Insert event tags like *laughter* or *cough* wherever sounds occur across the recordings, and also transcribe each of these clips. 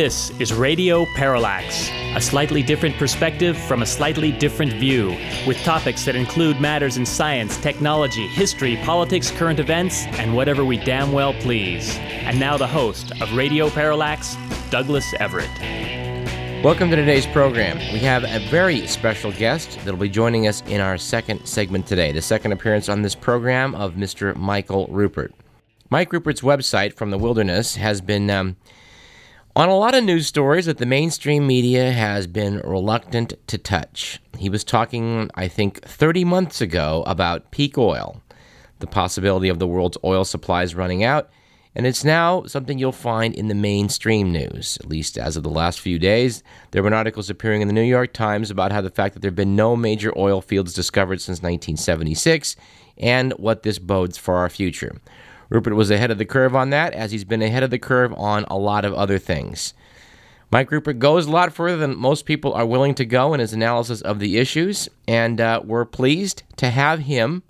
This is Radio Parallax, a slightly different perspective from a slightly different view, with topics that include matters in science, technology, history, politics, current events, and whatever we damn well please. And now the host of Radio Parallax, Douglas Everett. Welcome to today's program. We have a very special guest that'll be joining us in our second segment today, the second appearance on this program of Mr. Michael Ruppert. Mike Ruppert's website from the wilderness has been um, on a lot of news stories that the mainstream media has been reluctant to touch. He was talking, I think, 30 months ago about peak oil, the possibility of the world's oil supplies running out, and it's now something you'll find in the mainstream news. At least as of the last few days, there have been articles appearing in the New York Times about how the fact that there have been no major oil fields discovered since 1976 and what this bodes for our future. Ruppert was ahead of the curve on that, as he's been ahead of the curve on a lot of other things. Mike Ruppert goes a lot further than most people are willing to go in his analysis of the issues, and uh, we're pleased to have him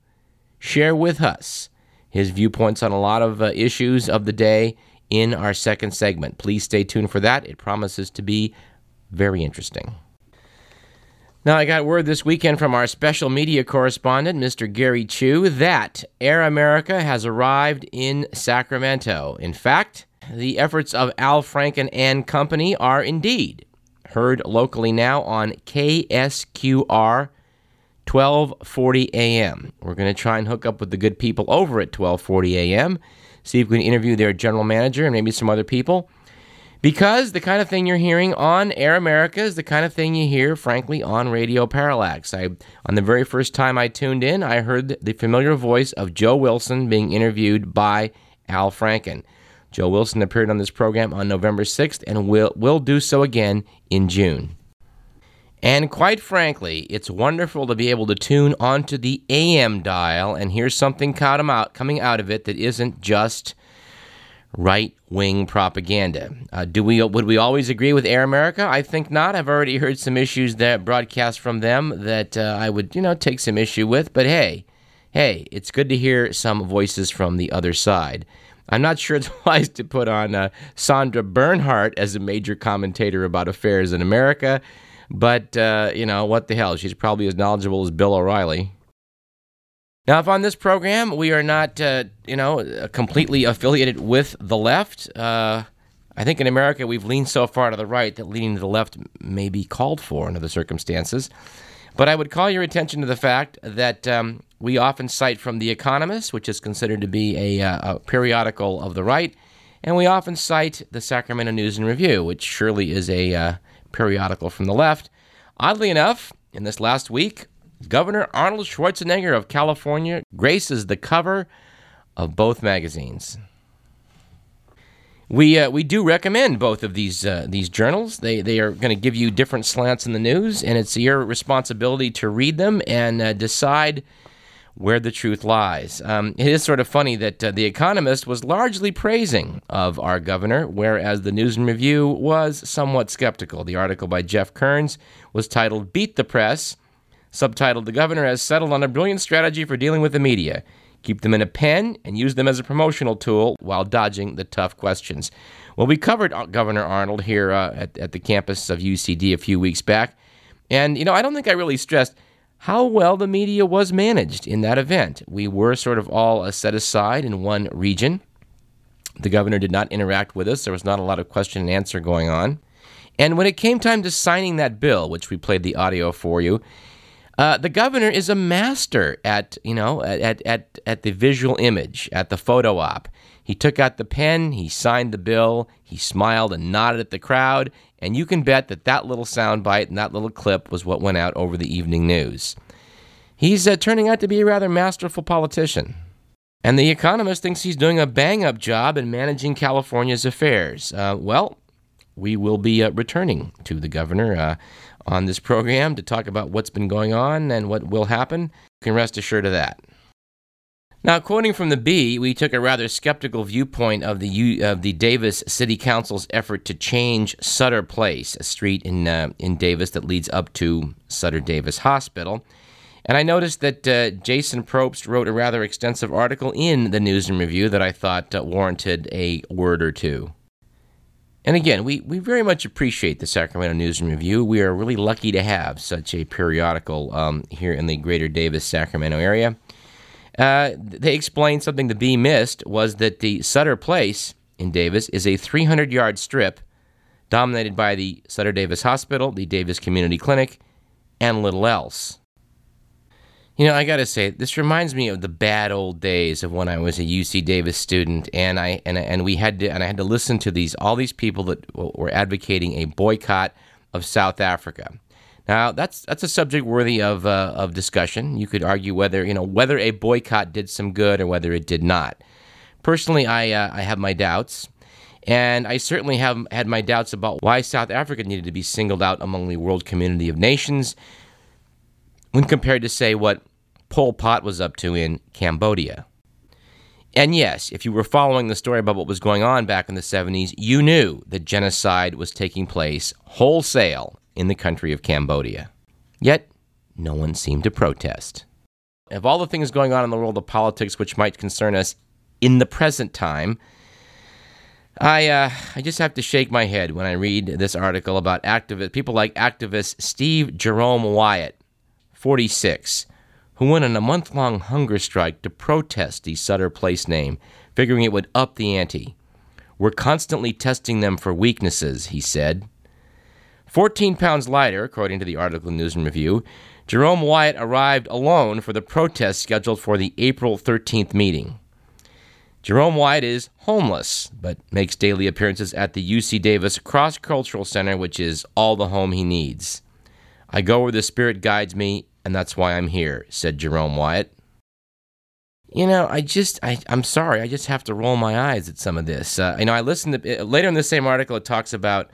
share with us his viewpoints on a lot of uh, issues of the day in our second segment. Please stay tuned for that. It promises to be very interesting. Now, I got word this weekend from our special media correspondent, Mr. Gary Chu, that Air America has arrived in Sacramento. In fact, the efforts of Al Franken and Company are indeed heard locally now on KSQR 1240 AM. We're going to try and hook up with the good people over at 1240 AM, see if we can interview their general manager and maybe some other people because the kind of thing you're hearing on Air America is the kind of thing you hear, frankly, on Radio Parallax. I, on the very first time I tuned in, I heard the familiar voice of Joe Wilson being interviewed by Al Franken. Joe Wilson appeared on this program on November 6th and will, will do so again in June. And quite frankly, it's wonderful to be able to tune onto the AM dial and hear something coming out of it that isn't just right wing propaganda. Uh, do we would we always agree with Air America? I think not. I've already heard some issues that broadcast from them that uh, I would you know take some issue with. But hey, hey, it's good to hear some voices from the other side. I'm not sure *laughs* it's wise to put on uh, Sandra Bernhard as a major commentator about affairs in America, but uh, you know what the hell? She's probably as knowledgeable as Bill O'Reilly. Now, if on this program we are not, uh, you know, completely affiliated with the left, uh, I think in America we've leaned so far to the right that leaning to the left may be called for under the circumstances. But I would call your attention to the fact that um, we often cite from The Economist, which is considered to be a, uh, a periodical of the right, and we often cite the Sacramento News and Review, which surely is a uh, periodical from the left. Oddly enough, in this last week, Governor Arnold Schwarzenegger of California graces the cover of both magazines. We, uh, we do recommend both of these uh, these journals. They, they are going to give you different slants in the news, and it's your responsibility to read them and uh, decide where the truth lies. Um, it is sort of funny that uh, The Economist was largely praising of our governor, whereas the News and Review was somewhat skeptical. The article by Jeff Kearns was titled Beat the Press Subtitled, The Governor has settled on a brilliant strategy for dealing with the media. Keep them in a pen and use them as a promotional tool while dodging the tough questions. Well, we covered uh, Governor Arnold here uh, at, at the campus of UCD a few weeks back. And, you know, I don't think I really stressed how well the media was managed in that event. We were sort of all uh, set aside in one region. The governor did not interact with us, there was not a lot of question and answer going on. And when it came time to signing that bill, which we played the audio for you, uh, the governor is a master at you know at, at at the visual image, at the photo op. He took out the pen, he signed the bill, he smiled and nodded at the crowd, and you can bet that that little soundbite and that little clip was what went out over the evening news. He's uh, turning out to be a rather masterful politician. And The Economist thinks he's doing a bang up job in managing California's affairs. Uh, well, we will be uh, returning to the governor uh, on this program to talk about what's been going on and what will happen. You can rest assured of that. Now, quoting from the Bee, we took a rather skeptical viewpoint of the U, of the Davis City Council's effort to change Sutter Place, a street in uh, in Davis that leads up to Sutter Davis Hospital. And I noticed that uh, Jason Probst wrote a rather extensive article in the News and Review that I thought uh, warranted a word or two. And again, we, we very much appreciate the Sacramento News and Review. We are really lucky to have such a periodical um, here in the greater Davis, Sacramento area. Uh, they explained something the Bee missed was that the Sutter Place in Davis is a 300 yard strip dominated by the Sutter Davis Hospital, the Davis Community Clinic, and little else. You know, I got to say, this reminds me of the bad old days of when I was a UC Davis student, and I and and we had to and I had to listen to these all these people that were advocating a boycott of South Africa. Now, that's that's a subject worthy of uh, of discussion. You could argue whether you know whether a boycott did some good or whether it did not. Personally, I uh, I have my doubts. And I certainly have had my doubts about why South Africa needed to be singled out among the world community of nations when compared to, say, what Pol Pot was up to in Cambodia. And yes, if you were following the story about what was going on back in the 70s, you knew that genocide was taking place wholesale in the country of Cambodia. Yet, no one seemed to protest. Of all the things going on in the world of politics which might concern us in the present time, I uh, I just have to shake my head when I read this article about activist people like activist Steve Jerome Wyatt, 46, who went on a month-long hunger strike to protest the Sutter Place name, figuring it would up the ante. We're constantly testing them for weaknesses, he said. 14 pounds lighter, according to the article in News and Review, Jerome Wyatt arrived alone for the protest scheduled for the April 13th meeting. Jerome Wyatt is homeless, but makes daily appearances at the UC Davis Cross Cultural Center, which is all the home he needs. I go where the Spirit guides me, and that's why I'm here, said Jerome Wyatt. You know, I just, I, I'm sorry, I just have to roll my eyes at some of this. Uh, you know, I listened to, uh, later in the same article, it talks about,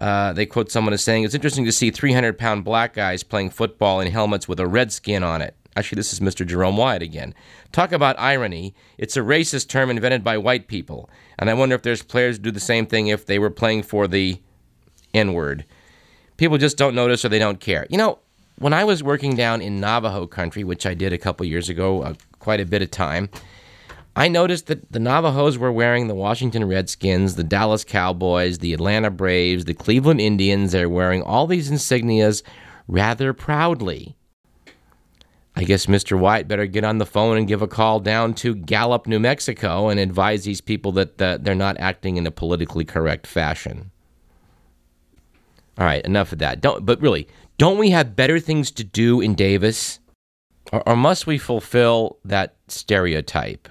uh, they quote someone as saying, it's interesting to see 300 pound black guys playing football in helmets with a red skin on it. Actually, this is Mr. Jerome Wyatt again. Talk about irony. It's a racist term invented by white people. And I wonder if there's players who do the same thing if they were playing for the N word. People just don't notice or they don't care. You know, when I was working down in Navajo country, which I did a couple years ago, uh, quite a bit of time, I noticed that the Navajos were wearing the Washington Redskins, the Dallas Cowboys, the Atlanta Braves, the Cleveland Indians. They're wearing all these insignias rather proudly. I guess Mr. White better get on the phone and give a call down to Gallup, New Mexico, and advise these people that uh, they're not acting in a politically correct fashion. All right, enough of that. Don't, but really, don't we have better things to do in Davis, or, or must we fulfill that stereotype?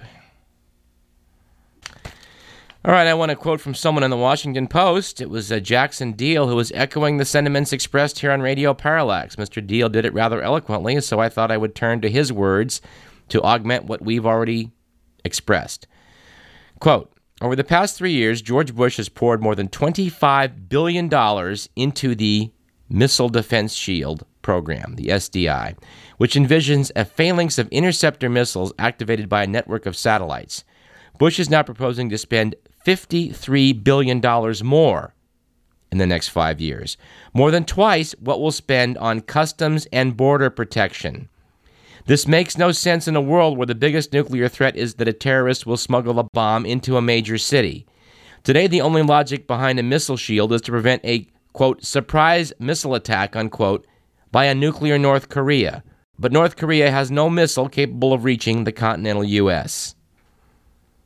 All right, I want to quote from someone in the Washington Post. It was uh, Jackson Diehl who was echoing the sentiments expressed here on Radio Parallax. Mr. Diehl did it rather eloquently, so I thought I would turn to his words to augment what we've already expressed. Quote Over the past three years, George Bush has poured more than $25 billion into the Missile Defense Shield program, the SDI, which envisions a phalanx of interceptor missiles activated by a network of satellites. Bush is now proposing to spend $53 billion more in the next five years, more than twice what we'll spend on customs and border protection. This makes no sense in a world where the biggest nuclear threat is that a terrorist will smuggle a bomb into a major city. Today, the only logic behind a missile shield is to prevent a, quote, surprise missile attack, unquote, by a nuclear North Korea. But North Korea has no missile capable of reaching the continental U.S.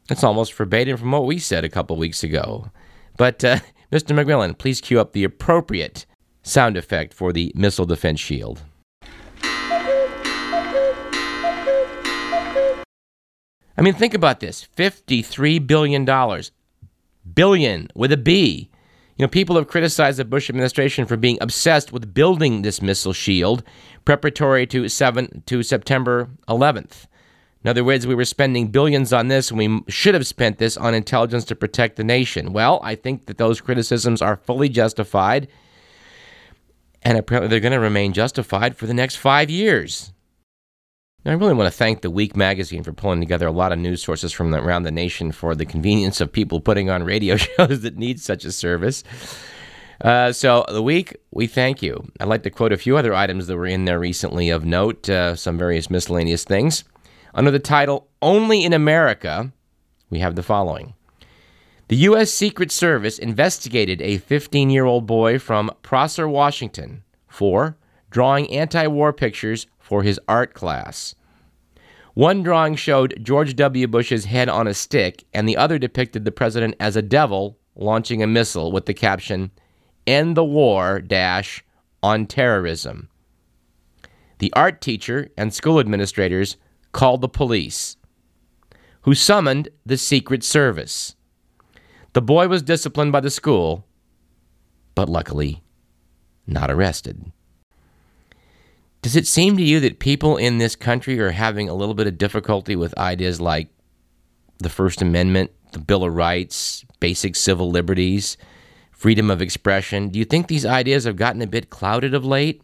That's almost verbatim from what we said a couple weeks ago. But, uh, *laughs* Mr. McMillan, please cue up the appropriate sound effect for the missile defense shield. I mean, think about this $53 billion. Billion with a B. You know, people have criticized the Bush administration for being obsessed with building this missile shield preparatory to, 7, to September 11th. In other words, we were spending billions on this and we should have spent this on intelligence to protect the nation. Well, I think that those criticisms are fully justified, and apparently they're going to remain justified for the next five years. I really want to thank the Week magazine for pulling together a lot of news sources from around the nation for the convenience of people putting on radio *laughs* shows that need such a service. Uh, so, the week, we thank you. I'd like to quote a few other items that were in there recently of note, uh, some various miscellaneous things. Under the title Only in America, we have the following The U.S. Secret Service investigated a 15 year old boy from Prosser, Washington for drawing anti war pictures for his art class. One drawing showed George W. Bush's head on a stick, and the other depicted the president as a devil launching a missile with the caption, End the War, dash, on terrorism. The art teacher and school administrators called the police, who summoned the Secret Service. The boy was disciplined by the school, but luckily not arrested. Does it seem to you that people in this country are having a little bit of difficulty with ideas like the First Amendment, the Bill of Rights, basic civil liberties, freedom of expression? Do you think these ideas have gotten a bit clouded of late?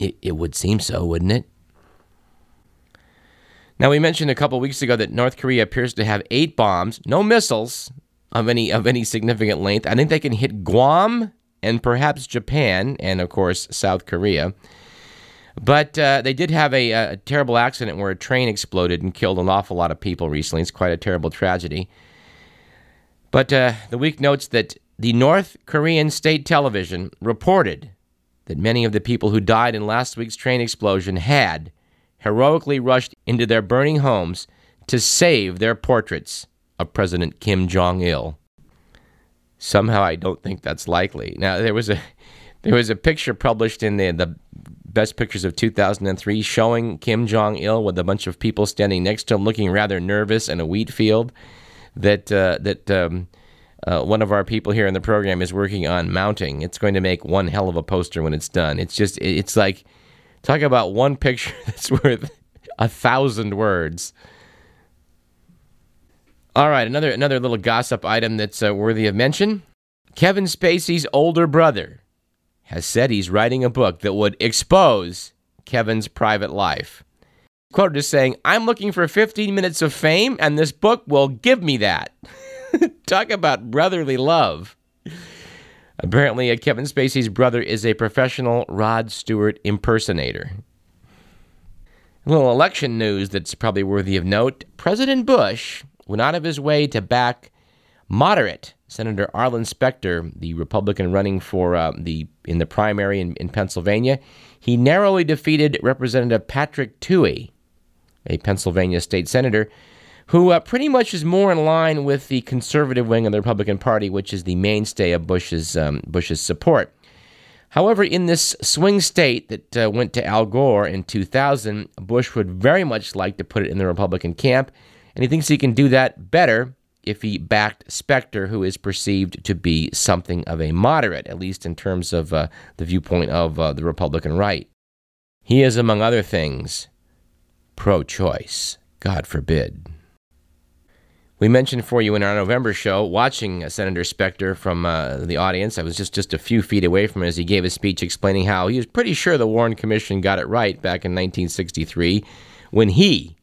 It, it would seem so, wouldn't it? Now, we mentioned a couple weeks ago that North Korea appears to have eight bombs, no missiles, of any of any significant length. I think they can hit Guam and perhaps Japan and of course South Korea. But uh, they did have a, a, terrible accident where a train exploded and killed an awful lot of people recently. It's quite a terrible tragedy. But uh, the week notes that the North Korean state television reported that many of the people who died in last week's train explosion had heroically rushed into their burning homes to save their portraits of President Kim Jong Il. Somehow, I don't think that's likely. Now, there was a *laughs* there was a picture published in the the best pictures of 2003 showing Kim Jong Il with a bunch of people standing next to him, looking rather nervous in a wheat field. That uh, that um, uh, one of our people here in the program is working on mounting. It's going to make one hell of a poster when it's done. It's just it's like talk about one picture *laughs* that's worth a thousand words. All right, another another little gossip item that's uh, worthy of mention. Kevin Spacey's older brother has said he's writing a book that would expose Kevin's private life. Quoted as saying, "I'm looking for 15 minutes of fame, and this book will give me that." *laughs* Talk about brotherly love. Apparently, Kevin Spacey's brother is a professional Rod Stewart impersonator. A little election news that's probably worthy of note. President Bush went out of his way to back moderate Senator Arlen Specter, the Republican running for uh, the in the primary in, in, Pennsylvania. He narrowly defeated Representative Patrick Toomey, a Pennsylvania state senator, who uh, pretty much is more in line with the conservative wing of the Republican Party, which is the mainstay of Bush's um, Bush's support. However, in this swing state that uh, went to Al Gore in 2000, Bush would very much like to put it in the Republican camp and he thinks he can do that better if he backed Specter, who is perceived to be something of a moderate, at least in terms of uh, the viewpoint of uh, the Republican right. He is, among other things, pro choice. God forbid. We mentioned for you in our November show watching uh, Senator Specter from uh, the audience. I was just, just a few feet away from him as he gave a speech explaining how he was pretty sure the Warren Commission got it right back in 1963 when he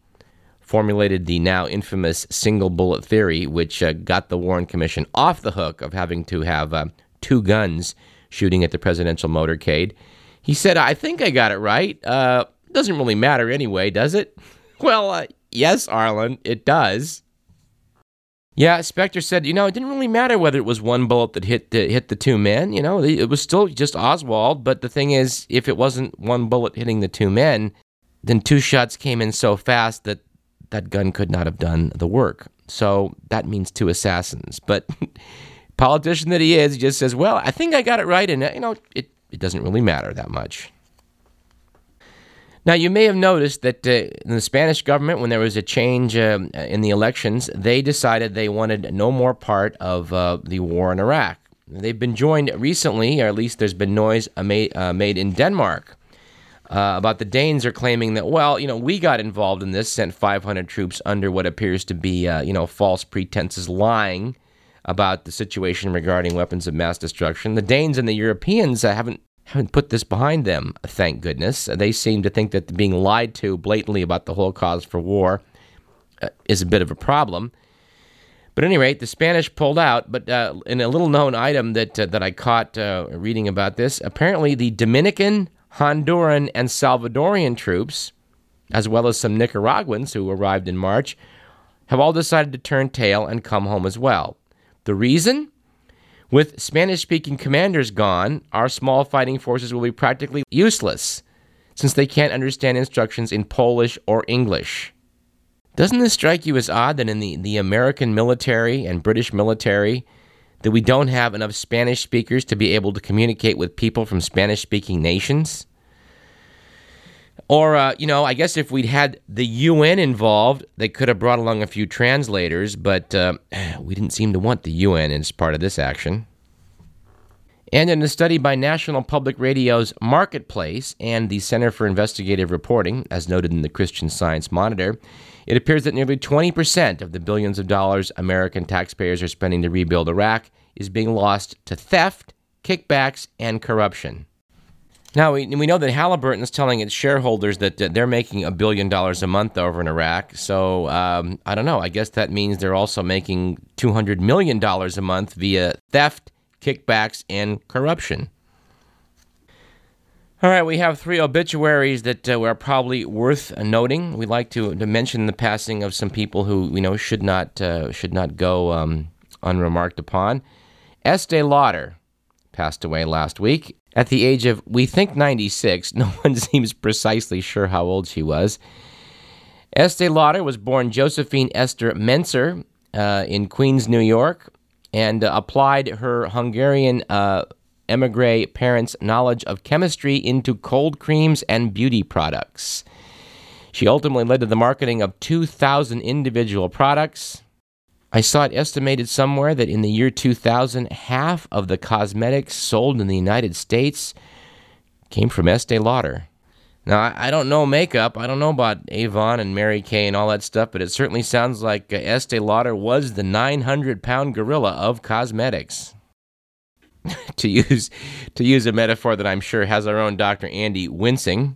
formulated the now infamous single bullet theory, which uh, got the Warren Commission off the hook of having to have uh, two guns shooting at the presidential motorcade. He said, I think I got it right. Uh, doesn't really matter anyway, does it? *laughs* Well, uh, yes, Arlen, it does. Yeah, Specter said, you know, it didn't really matter whether it was one bullet that hit the, hit the two men. You know, it was still just Oswald. But the thing is, if it wasn't one bullet hitting the two men, then two shots came in so fast that that gun could not have done the work. So that means two assassins. But *laughs* politician that he is, he just says, "Well, I think I got it right," and you know, it it doesn't really matter that much. Now, you may have noticed that uh, the Spanish government, when there was a change uh, in the elections, they decided they wanted no more part of uh, the war in Iraq. They've been joined recently, or at least there's been noise uh, made, uh, made in Denmark uh, about the Danes are claiming that, well, you know, we got involved in this, sent 500 troops under what appears to be, uh, you know, false pretenses, lying about the situation regarding weapons of mass destruction. The Danes and the Europeans uh, haven't haven't put this behind them, thank goodness. They seem to think that being lied to blatantly about the whole cause for war uh, is a bit of a problem. But at any rate, the Spanish pulled out. But uh, in a little known item that uh, that I caught reading about this, apparently the Dominican Honduran, and Salvadorian troops, as well as some Nicaraguans who arrived in March, have all decided to turn tail and come home as well. The reason? With Spanish speaking commanders gone, our small fighting forces will be practically useless since they can't understand instructions in Polish or English. Doesn't this strike you as odd that in the, the American military and British military that we don't have enough Spanish speakers to be able to communicate with people from Spanish speaking nations? Or, uh, you know, I guess if we'd had the UN involved, they could have brought along a few translators, but uh, *sighs* we didn't seem to want the UN as part of this action. And in a study by National Public Radio's Marketplace and the Center for Investigative Reporting, as noted in the Christian Science Monitor, it appears that nearly 20% of the billions of dollars American taxpayers are spending to rebuild Iraq is being lost to theft, kickbacks, and corruption. Now, we, we know that Halliburton is telling its shareholders that they're making a billion dollars a month over in Iraq. So, um, I don't know. I guess that means they're also making $200 million a month via theft, kickbacks, and corruption. All right, we have three obituaries that uh, are probably worth noting. We like to, to mention the passing of some people who you know should not uh, should not go um, unremarked upon. Estee Lauder passed away last week at the age of we think 96. *laughs* No one seems precisely sure how old she was. Estee Lauder was born Josephine Esther Mentzer uh, in Queens, New York, and uh, applied her Hungarian uh, emigre parents' knowledge of chemistry into cold creams and beauty products. She ultimately led to the marketing of 2,000 individual products. I saw it estimated somewhere that in the year 2000, half of the cosmetics sold in the United States came from Estee Lauder. Now, I don't know makeup. I don't know about Avon and Mary Kay and all that stuff, but it certainly sounds like uh, Estee Lauder was the 900 pound gorilla of cosmetics. *laughs* to use to use a metaphor that I'm sure has our own Dr. Andy wincing.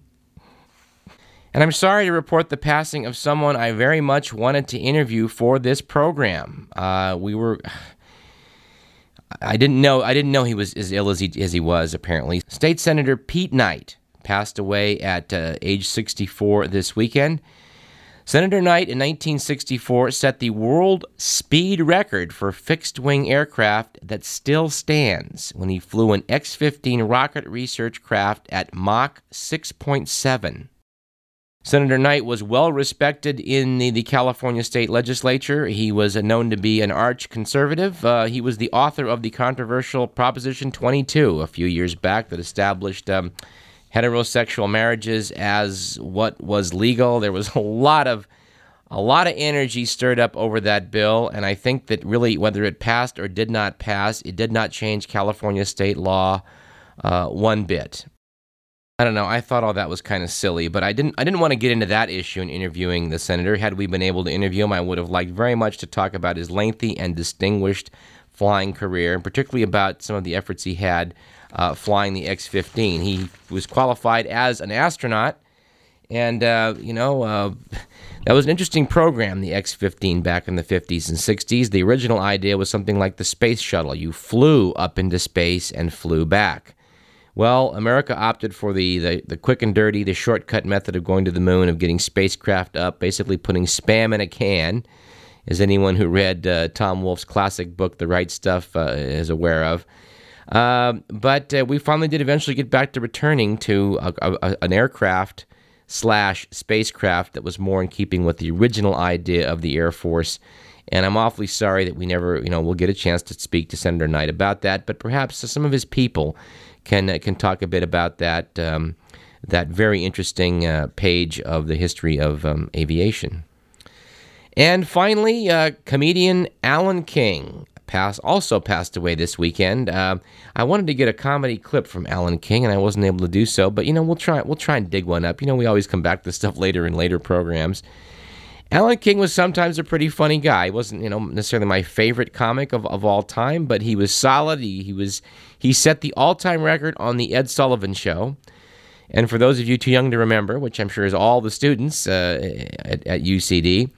And I'm sorry to report the passing of someone I very much wanted to interview for this program. Uh, we were. *sighs* I didn't know. I didn't know he was as ill as he as he was. Apparently, State Senator Pete Knight passed away at uh, age 64 this weekend. Senator Knight in 1964 set the world speed record for fixed wing aircraft that still stands when he flew an X 15 rocket research craft at Mach 6.7. Senator Knight was well respected in the, the, California state legislature. He was known to be an arch conservative. Uh, he was the author of the controversial Proposition 22 a few years back that established um, heterosexual marriages as what was legal. There was *laughs* a lot of a lot of energy stirred up over that bill, and I think that really, whether it passed or did not pass, it did not change California state law uh, one bit. I don't know. I thought all that was kind of silly, but I didn't. I didn't want to get into that issue in interviewing the senator. Had we been able to interview him, I would have liked very much to talk about his lengthy and distinguished flying career, and particularly about some of the efforts he had uh, flying the X 15. He was qualified as an astronaut, and, uh, you know, uh, *laughs* that was an interesting program, the X 15, back in the 50s and 60s. The original idea was something like the space shuttle. You flew up into space and flew back. Well, America opted for the, the, the, quick and dirty, the shortcut method of going to the moon, of getting spacecraft up, basically putting spam in a can, as anyone who read uh, Tom Wolfe's classic book, The Right Stuff, uh, is aware of. Uh, but uh, we finally did eventually get back to returning to a, a, an aircraft slash spacecraft that was more in keeping with the original idea of the Air Force. And I'm awfully sorry that we never, you know, we'll get a chance to speak to Senator Knight about that. But perhaps some of his people can uh, can talk a bit about that um, that very interesting uh, page of the history of um, aviation. And finally, uh, comedian Alan King pass, also passed away this weekend. Uh, I wanted to get a comedy clip from Alan King, and I wasn't able to do so. But you know, we'll try. We'll try and dig one up. You know, we always come back to *laughs* stuff later in later programs. Alan King was sometimes a pretty funny guy. He wasn't, you know, necessarily my favorite comic of, of all time, but he was solid. He, he was he set the all-time record on the Ed Sullivan Show. And for those of you too young to remember, which I'm sure is all the students uh, at, at, UCD,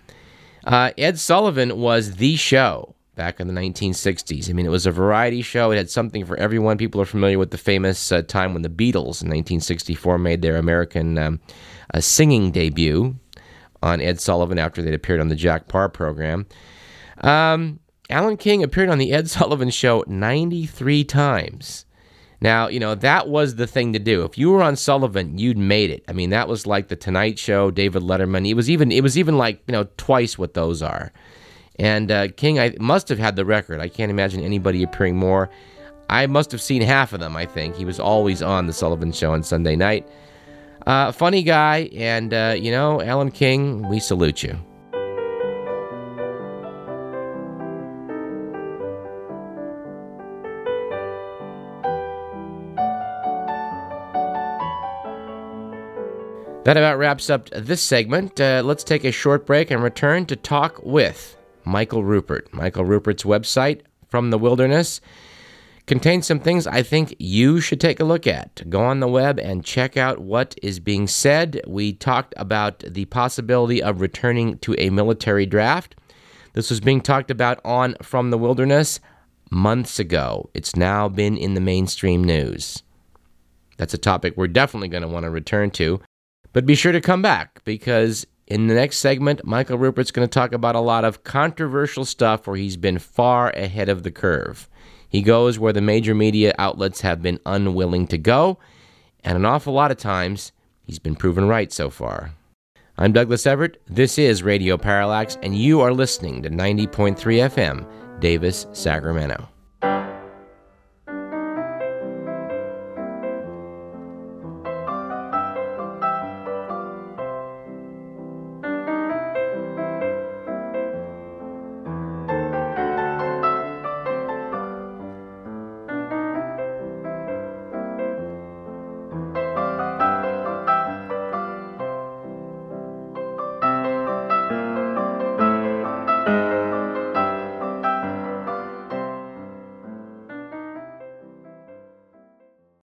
uh, Ed Sullivan was the show back in the 1960s. I mean, it was a variety show. It had something for everyone. People are familiar with the famous uh, time when the Beatles in 1964 made their American um, uh, singing debut on Ed Sullivan after they'd appeared on the Jack Paar program. Um, Alan King appeared on The Ed *laughs* Sullivan Show 93 times. Now, you know, that was the thing to do. If you were on Sullivan, you'd made it. I mean, that was like the Tonight Show, David Letterman. It was even it was even like, you know, twice what those are. And uh, King I must have had the record. I can't imagine anybody appearing more. I must have seen half of them, I think. He was always on the Sullivan Show on Sunday night. Uh, funny guy, and, uh, you know, Alan King, we salute you. That about wraps up this segment. Uh, let's take a short break and return to talk with Michael Ruppert. Michael Ruppert's website, From the Wilderness, contains some things I think you should take a look at. Go on the web and check out what is being said. We talked about the possibility of returning to a military draft. This was being talked about on From the Wilderness months ago. It's now been in the mainstream news. That's a topic we're definitely going to want to return to. But be sure to come back because in the next segment, Michael Ruppert's going to talk about a lot of controversial stuff where he's been far ahead of the curve. He goes where the major media outlets have been unwilling to go, and an awful lot of times, he's been proven right so far. I'm Douglas Everett. This is Radio Parallax, and you are listening to 90.3 FM, Davis, Sacramento.